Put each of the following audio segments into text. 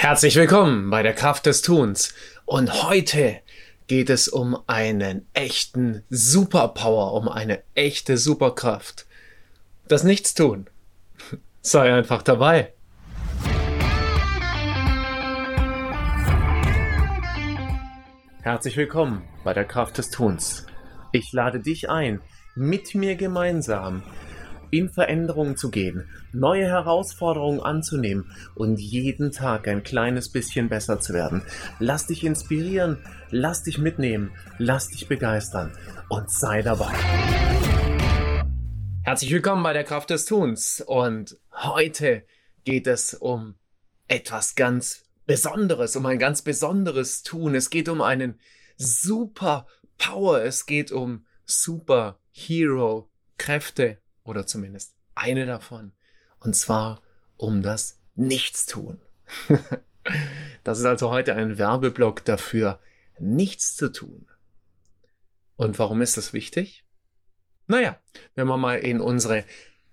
Herzlich willkommen bei der Kraft des Tuns. Und heute geht es um einen echten Superpower, um eine echte Superkraft. Das Nichtstun. Sei einfach dabei. Herzlich willkommen bei der Kraft des Tuns. Ich lade dich ein, mit mir gemeinsam in Veränderungen zu gehen, neue Herausforderungen anzunehmen und jeden Tag ein kleines bisschen besser zu werden. Lass dich inspirieren, lass dich mitnehmen, lass dich begeistern und sei dabei. Herzlich willkommen bei der Kraft des Tuns und heute geht es um etwas ganz Besonderes, um ein ganz besonderes Tun. Es geht um einen Super Power, es geht um Super Hero Kräfte oder zumindest eine davon. Und zwar um das Nichtstun. das ist also heute ein Werbeblock dafür, nichts zu tun. Und warum ist das wichtig? Naja, wenn man mal in unsere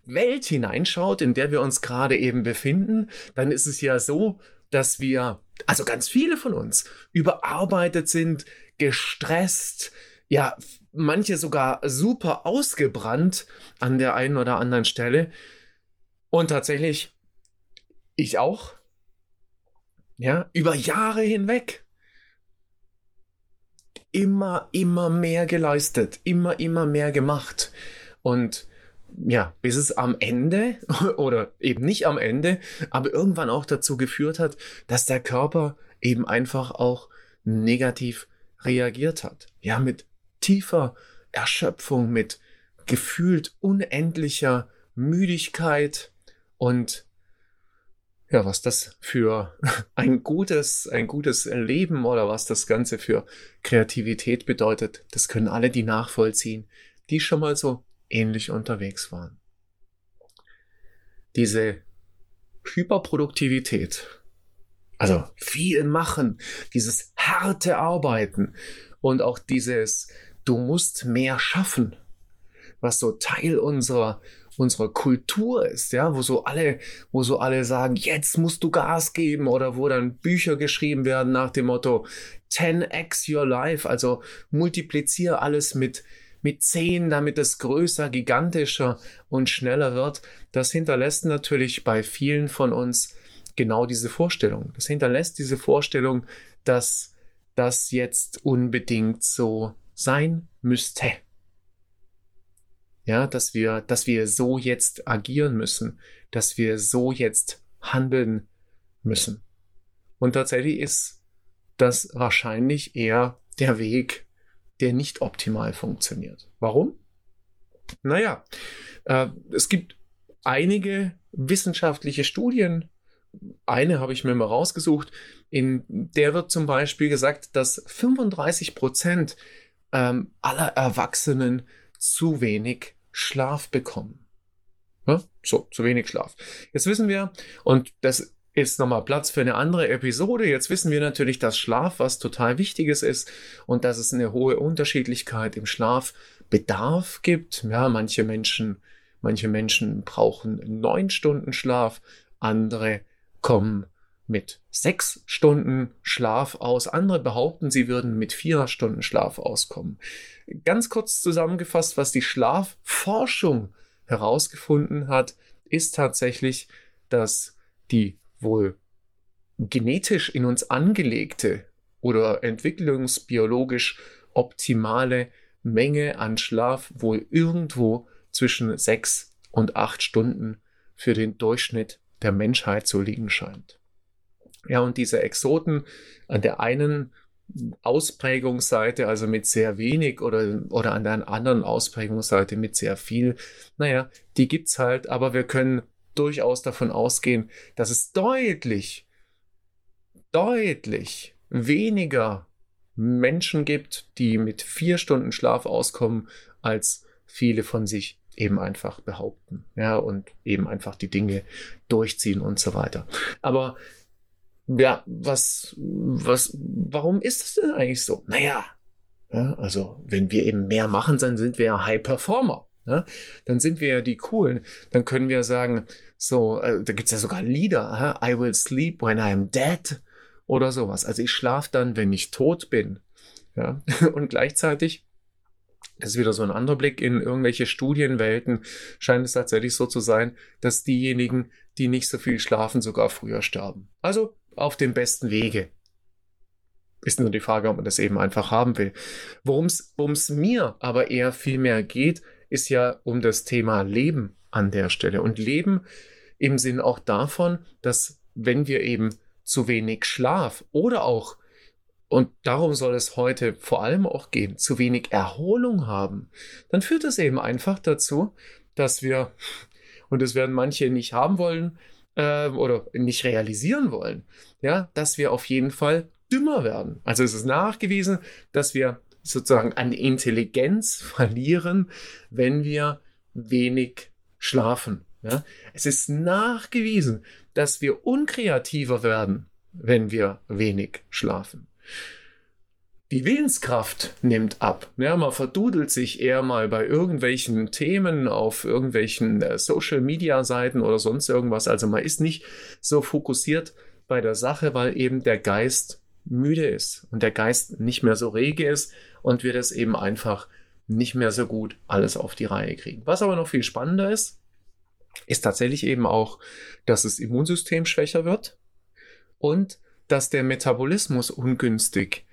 Welt hineinschaut, in der wir uns gerade eben befinden, dann ist es ja so, dass wir, also ganz viele von uns, überarbeitet sind, gestresst, ja, manche sogar super ausgebrannt an der einen oder anderen Stelle. Und tatsächlich, ich auch. Ja, über Jahre hinweg. Immer, immer mehr geleistet, immer, immer mehr gemacht. Und ja, bis es am Ende oder eben nicht am Ende, aber irgendwann auch dazu geführt hat, dass der Körper eben einfach auch negativ reagiert hat. Ja, mit tiefer Erschöpfung, mit gefühlt unendlicher Müdigkeit und ja, was das für ein gutes, ein gutes Leben oder was das Ganze für Kreativität bedeutet, das können alle die nachvollziehen, die schon mal so ähnlich unterwegs waren. Diese Hyperproduktivität, also viel machen, dieses harte Arbeiten und auch dieses du musst mehr schaffen, was so Teil unserer unserer Kultur ist, ja, wo so alle, wo so alle sagen, jetzt musst du Gas geben oder wo dann Bücher geschrieben werden nach dem Motto 10x your life, also multipliziere alles mit mit 10, damit es größer, gigantischer und schneller wird. Das hinterlässt natürlich bei vielen von uns genau diese Vorstellung. Das hinterlässt diese Vorstellung, dass das jetzt unbedingt so sein müsste. Ja, dass wir, dass wir so jetzt agieren müssen, dass wir so jetzt handeln müssen. Und tatsächlich ist das wahrscheinlich eher der Weg, der nicht optimal funktioniert. Warum? Naja, äh, es gibt einige wissenschaftliche Studien, eine habe ich mir mal rausgesucht, in der wird zum Beispiel gesagt, dass 35 Prozent ähm, aller Erwachsenen zu wenig Schlaf bekommen. Ja? So, zu wenig Schlaf. Jetzt wissen wir, und das ist nochmal Platz für eine andere Episode. Jetzt wissen wir natürlich, dass Schlaf was total Wichtiges ist und dass es eine hohe Unterschiedlichkeit im Schlafbedarf gibt. Ja, manche Menschen, manche Menschen brauchen neun Stunden Schlaf, andere kommen mit sechs Stunden Schlaf aus. Andere behaupten, sie würden mit vier Stunden Schlaf auskommen. Ganz kurz zusammengefasst, was die Schlafforschung herausgefunden hat, ist tatsächlich, dass die wohl genetisch in uns angelegte oder entwicklungsbiologisch optimale Menge an Schlaf wohl irgendwo zwischen sechs und acht Stunden für den Durchschnitt der Menschheit zu liegen scheint. Ja, und diese Exoten an der einen Ausprägungsseite, also mit sehr wenig oder, oder an der anderen Ausprägungsseite mit sehr viel, naja, die gibt's halt, aber wir können durchaus davon ausgehen, dass es deutlich, deutlich weniger Menschen gibt, die mit vier Stunden Schlaf auskommen, als viele von sich eben einfach behaupten, ja, und eben einfach die Dinge durchziehen und so weiter. Aber ja, was, was, warum ist es denn eigentlich so? Naja, ja, also wenn wir eben mehr machen, dann sind wir ja High Performer. Ja? Dann sind wir ja die Coolen. Dann können wir sagen, so, äh, da gibt's ja sogar Lieder? I will sleep when I am dead oder sowas. Also ich schlafe dann, wenn ich tot bin. Ja? Und gleichzeitig das ist wieder so ein anderer Blick in irgendwelche Studienwelten, scheint es tatsächlich so zu sein, dass diejenigen, die nicht so viel schlafen, sogar früher sterben. Also auf dem besten Wege. Ist nur die Frage, ob man das eben einfach haben will. Worum es mir aber eher viel mehr geht, ist ja um das Thema Leben an der Stelle. Und Leben im Sinn auch davon, dass wenn wir eben zu wenig Schlaf oder auch und darum soll es heute vor allem auch gehen, zu wenig Erholung haben, dann führt es eben einfach dazu, dass wir, und das werden manche nicht haben wollen äh, oder nicht realisieren wollen, ja, dass wir auf jeden Fall dümmer werden. Also es ist nachgewiesen, dass wir sozusagen an Intelligenz verlieren, wenn wir wenig schlafen. Ja? Es ist nachgewiesen, dass wir unkreativer werden, wenn wir wenig schlafen. Die Willenskraft nimmt ab. Ja, man verdudelt sich eher mal bei irgendwelchen Themen auf irgendwelchen äh, Social-Media-Seiten oder sonst irgendwas. Also man ist nicht so fokussiert bei der Sache, weil eben der Geist müde ist und der Geist nicht mehr so rege ist und wir das eben einfach nicht mehr so gut alles auf die Reihe kriegen. Was aber noch viel spannender ist, ist tatsächlich eben auch, dass das Immunsystem schwächer wird und dass der Metabolismus ungünstig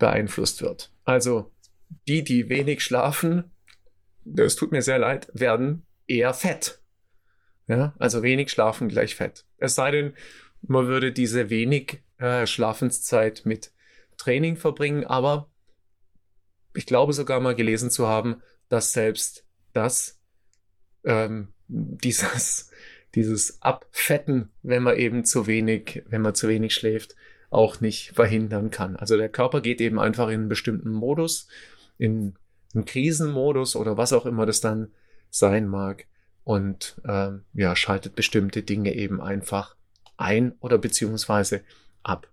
beeinflusst wird. Also die, die wenig schlafen, das tut mir sehr leid, werden eher fett. Ja, also wenig schlafen gleich fett. Es sei denn, man würde diese wenig äh, Schlafenszeit mit Training verbringen, aber ich glaube sogar mal gelesen zu haben, dass selbst das, ähm, dieses, dieses Abfetten, wenn man eben zu wenig, wenn man zu wenig schläft, auch nicht verhindern kann. Also der Körper geht eben einfach in einen bestimmten Modus, in einen Krisenmodus oder was auch immer das dann sein mag und ähm, ja, schaltet bestimmte Dinge eben einfach ein oder beziehungsweise ab.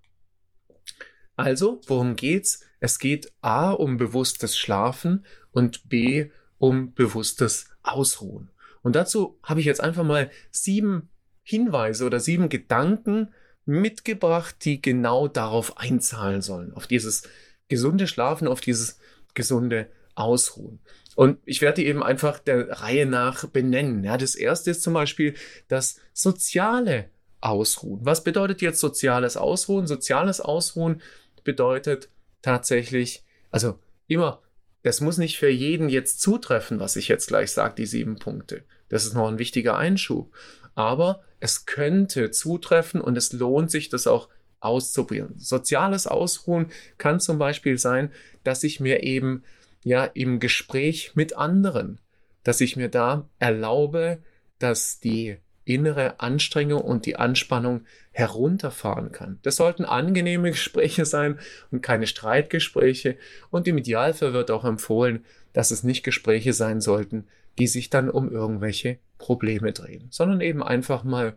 Also, worum geht's? Es geht A um bewusstes Schlafen und B um bewusstes Ausruhen. Und dazu habe ich jetzt einfach mal sieben Hinweise oder sieben Gedanken mitgebracht, die genau darauf einzahlen sollen, auf dieses gesunde Schlafen, auf dieses gesunde Ausruhen. Und ich werde die eben einfach der Reihe nach benennen. Ja, das erste ist zum Beispiel das soziale Ausruhen. Was bedeutet jetzt soziales Ausruhen? Soziales Ausruhen bedeutet tatsächlich, also immer, das muss nicht für jeden jetzt zutreffen, was ich jetzt gleich sage, die sieben Punkte. Das ist noch ein wichtiger Einschub. Aber es könnte zutreffen und es lohnt sich, das auch auszuprobieren. Soziales Ausruhen kann zum Beispiel sein, dass ich mir eben ja im Gespräch mit anderen, dass ich mir da erlaube, dass die innere Anstrengung und die Anspannung herunterfahren kann. Das sollten angenehme Gespräche sein und keine Streitgespräche. Und im Idealfall wird auch empfohlen, dass es nicht Gespräche sein sollten, die sich dann um irgendwelche Probleme drehen, sondern eben einfach mal,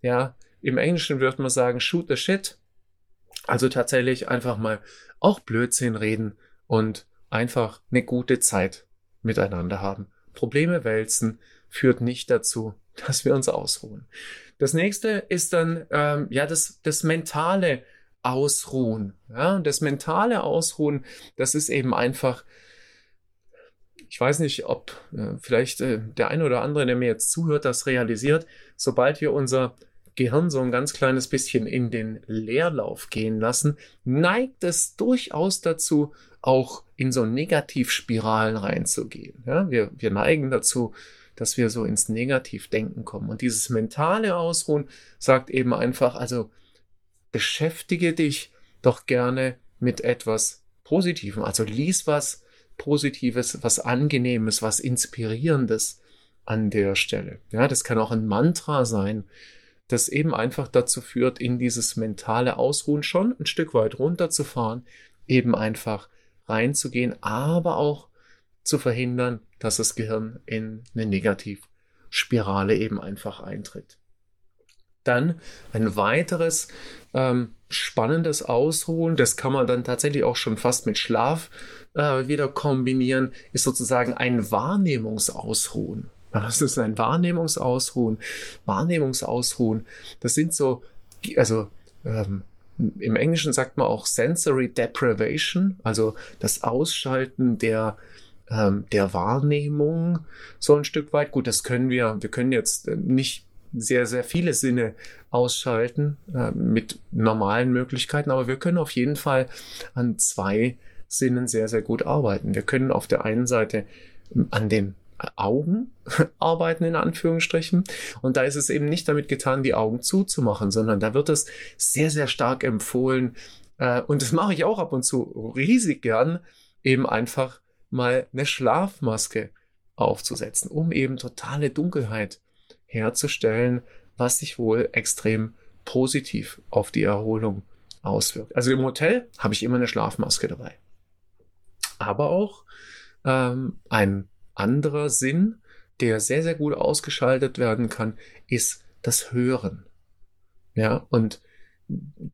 ja, im Englischen würde man sagen, shoot the shit. Also tatsächlich einfach mal auch Blödsinn reden und einfach eine gute Zeit miteinander haben. Probleme wälzen führt nicht dazu, dass wir uns ausruhen. Das nächste ist dann ähm, ja das, das mentale Ausruhen. Ja, das mentale Ausruhen, das ist eben einfach, ich weiß nicht, ob äh, vielleicht äh, der eine oder andere, der mir jetzt zuhört, das realisiert, sobald wir unser Gehirn so ein ganz kleines bisschen in den Leerlauf gehen lassen, neigt es durchaus dazu, auch in so Negativspiralen reinzugehen. Ja, wir, wir neigen dazu, dass wir so ins Negativdenken kommen. Und dieses mentale Ausruhen sagt eben einfach, also beschäftige dich doch gerne mit etwas Positivem. Also lies was Positives, was Angenehmes, was Inspirierendes an der Stelle. Ja, das kann auch ein Mantra sein, das eben einfach dazu führt, in dieses mentale Ausruhen schon ein Stück weit runterzufahren, eben einfach reinzugehen, aber auch zu verhindern, dass das Gehirn in eine Negativspirale eben einfach eintritt. Dann ein weiteres ähm, spannendes Ausruhen, das kann man dann tatsächlich auch schon fast mit Schlaf äh, wieder kombinieren, ist sozusagen ein Wahrnehmungsausruhen. Was ist ein Wahrnehmungsausruhen? Wahrnehmungsausruhen, das sind so, also ähm, im Englischen sagt man auch Sensory Deprivation, also das Ausschalten der ähm, der Wahrnehmung so ein Stück weit. Gut, das können wir, wir können jetzt nicht sehr, sehr viele Sinne ausschalten äh, mit normalen Möglichkeiten, aber wir können auf jeden Fall an zwei Sinnen sehr, sehr gut arbeiten. Wir können auf der einen Seite an den Augen arbeiten, in Anführungsstrichen. Und da ist es eben nicht damit getan, die Augen zuzumachen, sondern da wird es sehr, sehr stark empfohlen. Äh, und das mache ich auch ab und zu riesig gern, eben einfach mal eine Schlafmaske aufzusetzen, um eben totale Dunkelheit herzustellen, was sich wohl extrem positiv auf die Erholung auswirkt. Also im Hotel habe ich immer eine Schlafmaske dabei. Aber auch ähm, ein anderer Sinn, der sehr, sehr gut ausgeschaltet werden kann, ist das Hören. Ja, und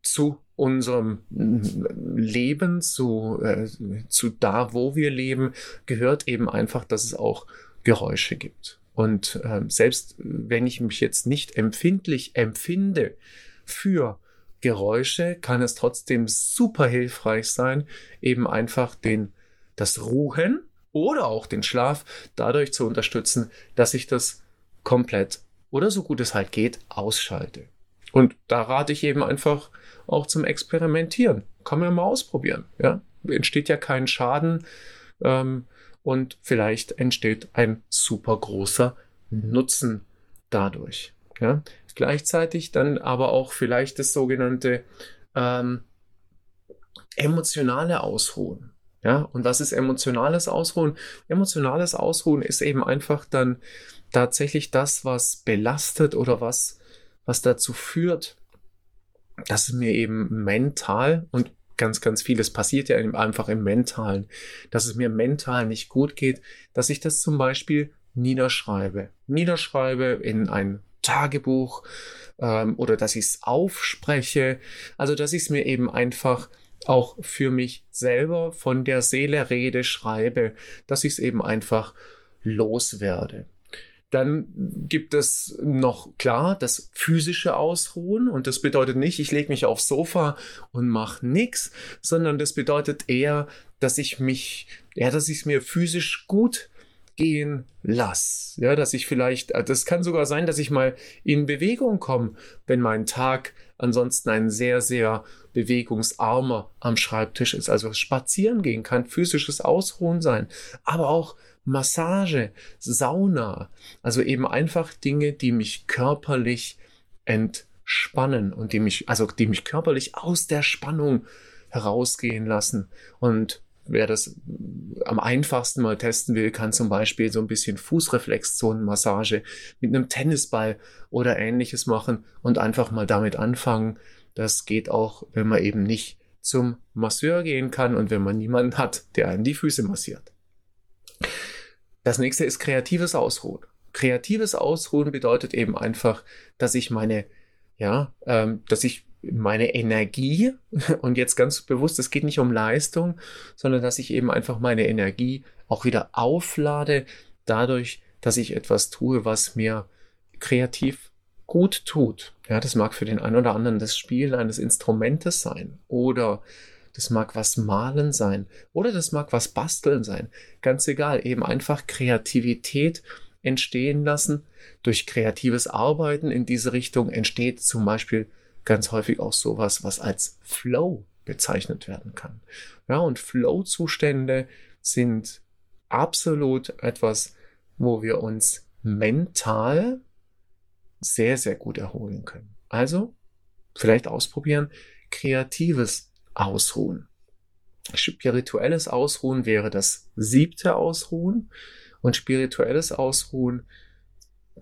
zu unserem Leben, zu, äh, zu da, wo wir leben, gehört eben einfach, dass es auch Geräusche gibt. Und äh, selbst wenn ich mich jetzt nicht empfindlich empfinde für Geräusche, kann es trotzdem super hilfreich sein, eben einfach den, das Ruhen oder auch den Schlaf dadurch zu unterstützen, dass ich das komplett oder so gut es halt geht ausschalte. Und da rate ich eben einfach auch zum Experimentieren. Kann man ja mal ausprobieren. Ja? Entsteht ja kein Schaden ähm, und vielleicht entsteht ein super großer Nutzen dadurch. Ja? Gleichzeitig dann aber auch vielleicht das sogenannte ähm, emotionale Ausruhen. Ja, und was ist emotionales Ausruhen? Emotionales Ausruhen ist eben einfach dann tatsächlich das, was belastet oder was, was dazu führt, dass es mir eben mental und ganz, ganz vieles passiert ja einfach im Mentalen, dass es mir mental nicht gut geht, dass ich das zum Beispiel niederschreibe. Niederschreibe in ein Tagebuch ähm, oder dass ich es aufspreche. Also dass ich es mir eben einfach auch für mich selber von der Seele rede, schreibe, dass ich es eben einfach loswerde. Dann gibt es noch klar das physische Ausruhen und das bedeutet nicht, ich lege mich aufs Sofa und mache nichts, sondern das bedeutet eher, dass ich mich, ja, dass ich es mir physisch gut gehen lass. Ja, dass ich vielleicht, äh, das kann sogar sein, dass ich mal in Bewegung komme, wenn mein Tag ansonsten ein sehr, sehr bewegungsarmer am Schreibtisch ist. Also spazieren gehen kann physisches Ausruhen sein, aber auch Massage, Sauna, also eben einfach Dinge, die mich körperlich entspannen und die mich, also die mich körperlich aus der Spannung herausgehen lassen. Und wer das am einfachsten mal testen will, kann zum Beispiel so ein bisschen Fußreflexzonenmassage mit einem Tennisball oder ähnliches machen und einfach mal damit anfangen. Das geht auch, wenn man eben nicht zum Masseur gehen kann und wenn man niemanden hat, der einem die Füße massiert. Das nächste ist kreatives Ausruhen. Kreatives Ausruhen bedeutet eben einfach, dass ich meine, ja, ähm, dass ich meine Energie und jetzt ganz bewusst, es geht nicht um Leistung, sondern dass ich eben einfach meine Energie auch wieder auflade, dadurch, dass ich etwas tue, was mir kreativ gut tut. Ja, das mag für den einen oder anderen das Spiel eines Instrumentes sein oder das mag was malen sein oder das mag was basteln sein. Ganz egal, eben einfach Kreativität entstehen lassen. Durch kreatives Arbeiten in diese Richtung entsteht zum Beispiel ganz häufig auch sowas, was als Flow bezeichnet werden kann. Ja, und Flow-Zustände sind absolut etwas, wo wir uns mental sehr, sehr gut erholen können. Also, vielleicht ausprobieren, kreatives Ausruhen. Spirituelles Ausruhen wäre das siebte Ausruhen. Und spirituelles Ausruhen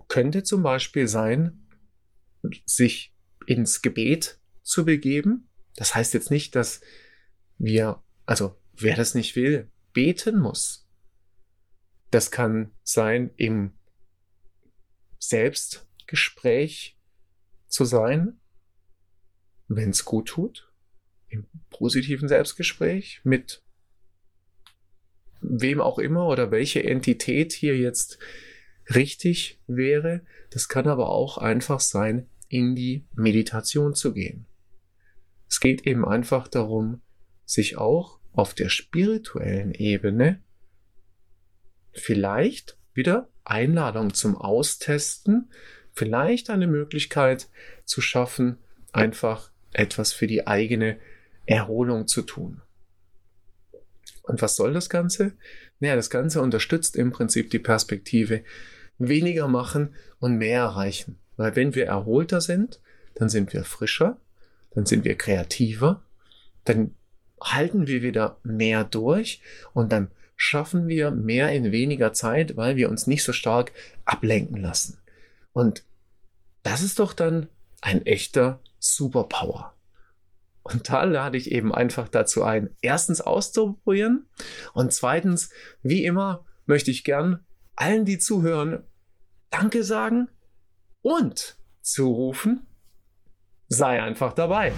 könnte zum Beispiel sein, sich ins Gebet zu begeben. Das heißt jetzt nicht, dass wir, also wer das nicht will, beten muss. Das kann sein, im Selbstgespräch zu sein, wenn es gut tut. Im positiven Selbstgespräch mit wem auch immer oder welche Entität hier jetzt richtig wäre. Das kann aber auch einfach sein, in die Meditation zu gehen. Es geht eben einfach darum, sich auch auf der spirituellen Ebene vielleicht wieder Einladung zum Austesten, vielleicht eine Möglichkeit zu schaffen, einfach etwas für die eigene Erholung zu tun. Und was soll das Ganze? Naja, das Ganze unterstützt im Prinzip die Perspektive weniger machen und mehr erreichen. Weil wenn wir erholter sind, dann sind wir frischer, dann sind wir kreativer, dann halten wir wieder mehr durch und dann schaffen wir mehr in weniger Zeit, weil wir uns nicht so stark ablenken lassen. Und das ist doch dann ein echter Superpower. Und da lade ich eben einfach dazu ein, erstens auszuprobieren und zweitens, wie immer, möchte ich gern allen, die zuhören, Danke sagen und zurufen, sei einfach dabei.